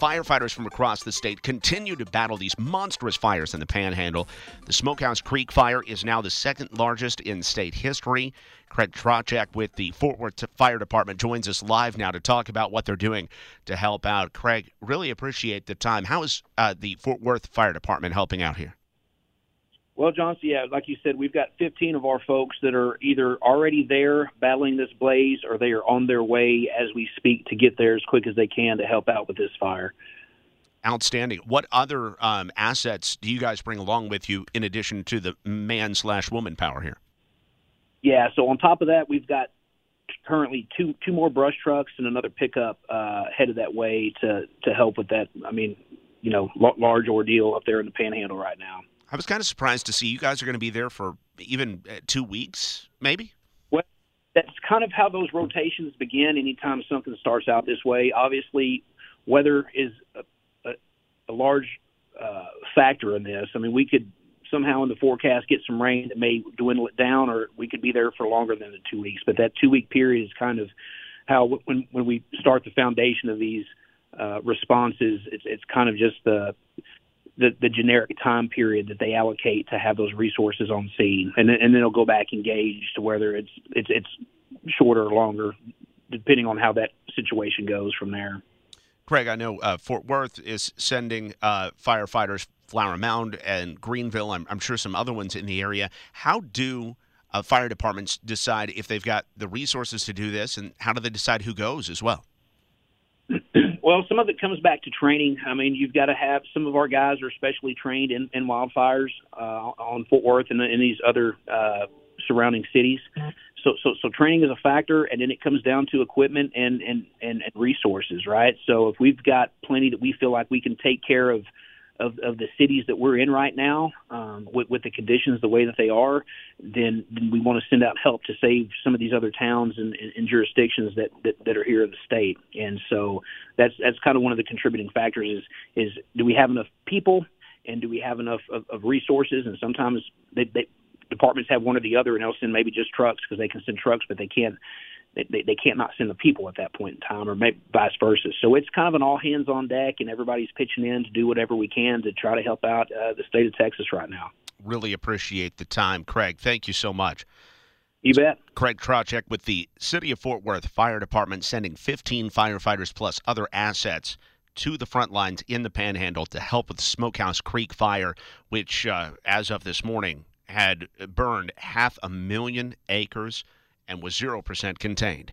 Firefighters from across the state continue to battle these monstrous fires in the panhandle. The Smokehouse Creek fire is now the second largest in state history. Craig Trojacek with the Fort Worth Fire Department joins us live now to talk about what they're doing to help out. Craig, really appreciate the time. How is uh, the Fort Worth Fire Department helping out here? Well, Johnson, yeah, like you said, we've got 15 of our folks that are either already there battling this blaze or they are on their way as we speak to get there as quick as they can to help out with this fire. Outstanding. What other um, assets do you guys bring along with you in addition to the man slash woman power here? Yeah, so on top of that, we've got currently two two more brush trucks and another pickup uh, headed that way to to help with that. I mean, you know, large ordeal up there in the Panhandle right now. I was kind of surprised to see you guys are going to be there for even uh, two weeks, maybe. Well, that's kind of how those rotations begin. Anytime something starts out this way, obviously, weather is a, a, a large uh, factor in this. I mean, we could somehow in the forecast get some rain that may dwindle it down, or we could be there for longer than the two weeks. But that two week period is kind of how when when we start the foundation of these uh, responses, it's it's kind of just the the, the generic time period that they allocate to have those resources on scene, and then, and then it'll go back engaged to whether it's it's it's shorter or longer, depending on how that situation goes from there. Craig, I know uh, Fort Worth is sending uh, firefighters Flower Mound and Greenville. I'm, I'm, sure some other ones in the area. How do uh, fire departments decide if they've got the resources to do this, and how do they decide who goes as well? Well, some of it comes back to training. I mean, you've got to have some of our guys are specially trained in, in wildfires uh, on Fort Worth and in these other uh, surrounding cities. So, so, so training is a factor, and then it comes down to equipment and, and, and, and resources, right? So, if we've got plenty that we feel like we can take care of of, of the cities that we're in right now, um, with, with the conditions the way that they are, then, then we want to send out help to save some of these other towns and, and, and jurisdictions that, that that are here in the state. And so that's that's kind of one of the contributing factors is is do we have enough people and do we have enough of, of resources? And sometimes they, they departments have one or the other, and they'll send maybe just trucks because they can send trucks, but they can't they, they can't not send the people at that point in time, or maybe vice versa. So it's kind of an all hands on deck, and everybody's pitching in to do whatever we can to try to help out uh, the state of Texas right now. Really appreciate the time, Craig. Thank you so much. You bet. Craig Trojacek with the City of Fort Worth Fire Department sending 15 firefighters plus other assets to the front lines in the Panhandle to help with the Smokehouse Creek fire, which, uh, as of this morning, had burned half a million acres and was 0% contained.